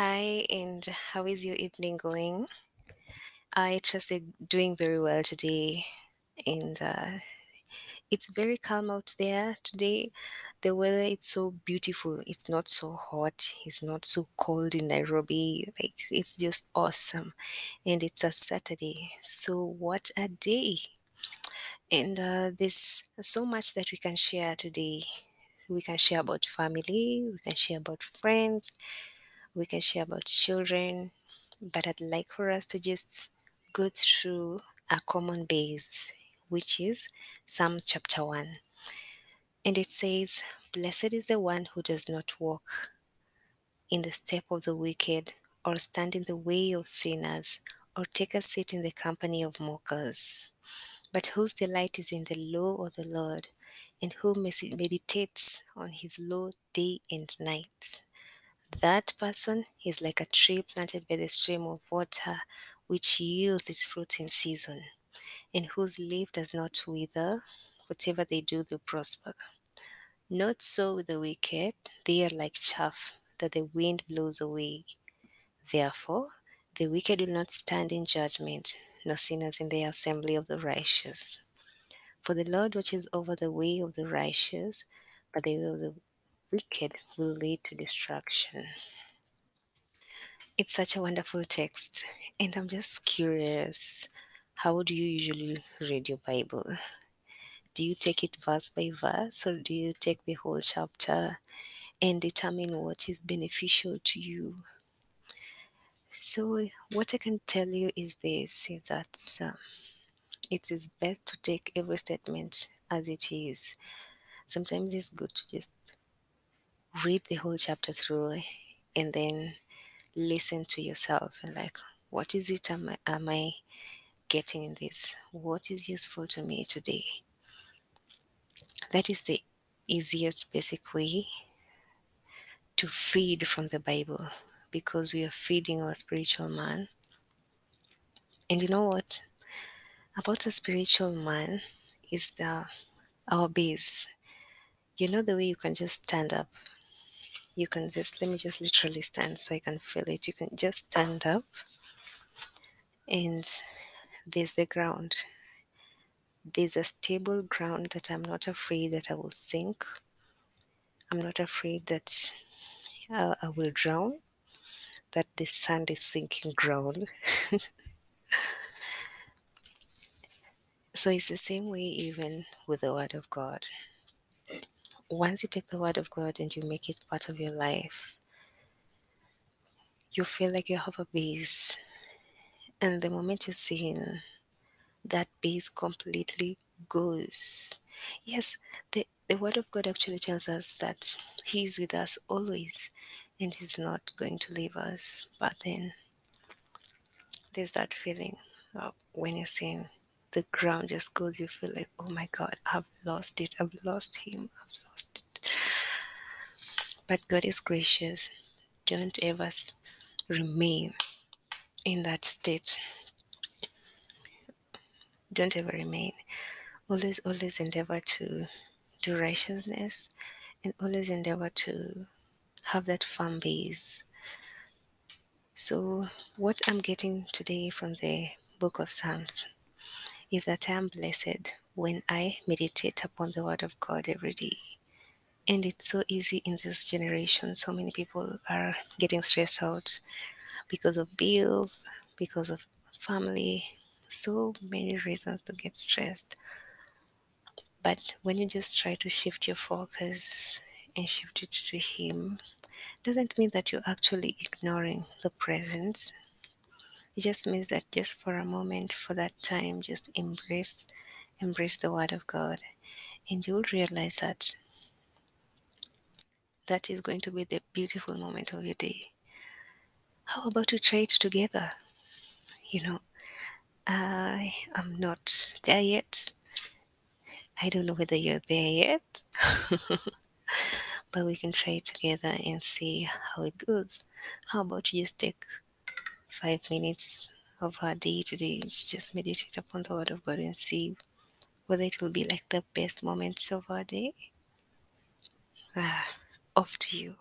Hi, and how is your evening going? I trust you're doing very well today, and uh, it's very calm out there today. The weather is so beautiful. It's not so hot. It's not so cold in Nairobi. Like it's just awesome, and it's a Saturday. So what a day! And uh, there's so much that we can share today. We can share about family. We can share about friends. We can share about children but I'd like for us to just go through a common base, which is Psalm chapter 1. And it says, Blessed is the one who does not walk in the step of the wicked, or stand in the way of sinners, or take a seat in the company of mockers, but whose delight is in the law of the Lord, and who meditates on his law day and night. That person is like a tree planted by the stream of water, which yields its fruit in season, and whose leaf does not wither. Whatever they do, they prosper. Not so with the wicked, they are like chaff that the wind blows away. Therefore, the wicked will not stand in judgment, nor sinners in the assembly of the righteous. For the Lord watches over the way of the righteous, but the way of the wicked will lead to destruction. It's such a wonderful text, and I'm just curious how do you usually read your Bible? Do you take it verse by verse, or do you take the whole chapter and determine what is beneficial to you? So, what I can tell you is this is that uh, it is best to take every statement as it is. Sometimes it's good to just read the whole chapter through and then listen to yourself and like what is it am I, am I getting in this? What is useful to me today? That is the easiest basic way to feed from the bible because we are feeding our spiritual man. And you know what? About a spiritual man is the our base. You know the way you can just stand up you can just let me just literally stand so I can feel it. You can just stand up and there's the ground. There's a stable ground that I'm not afraid that I will sink. I'm not afraid that I, I will drown, that the sand is sinking ground. so it's the same way even with the Word of God once you take the word of God and you make it part of your life, you feel like you have a base. And the moment you sin, that base completely goes. Yes, the, the word of God actually tells us that He is with us always and He's not going to leave us. But then there's that feeling of when you sin, the ground just goes, you feel like, oh my God, I've lost it, I've lost Him, I've lost. But God is gracious. Don't ever remain in that state. Don't ever remain. Always, always endeavor to do righteousness and always endeavor to have that firm base. So, what I'm getting today from the book of Psalms is that I am blessed when I meditate upon the word of God every day and it's so easy in this generation. So many people are getting stressed out because of bills because of family. So many reasons to get stressed. But when you just try to shift your focus and shift it to him doesn't mean that you're actually ignoring the presence it just means that just for a moment for that time just embrace embrace the word of god. And you'll realize that that is going to be the beautiful moment of your day. How about to try it together? You know, I am not there yet. I don't know whether you're there yet, but we can try it together and see how it goes. How about you just take five minutes of our day today to just meditate upon the Word of God and see whether it will be like the best moments of our day? Ah, off to you.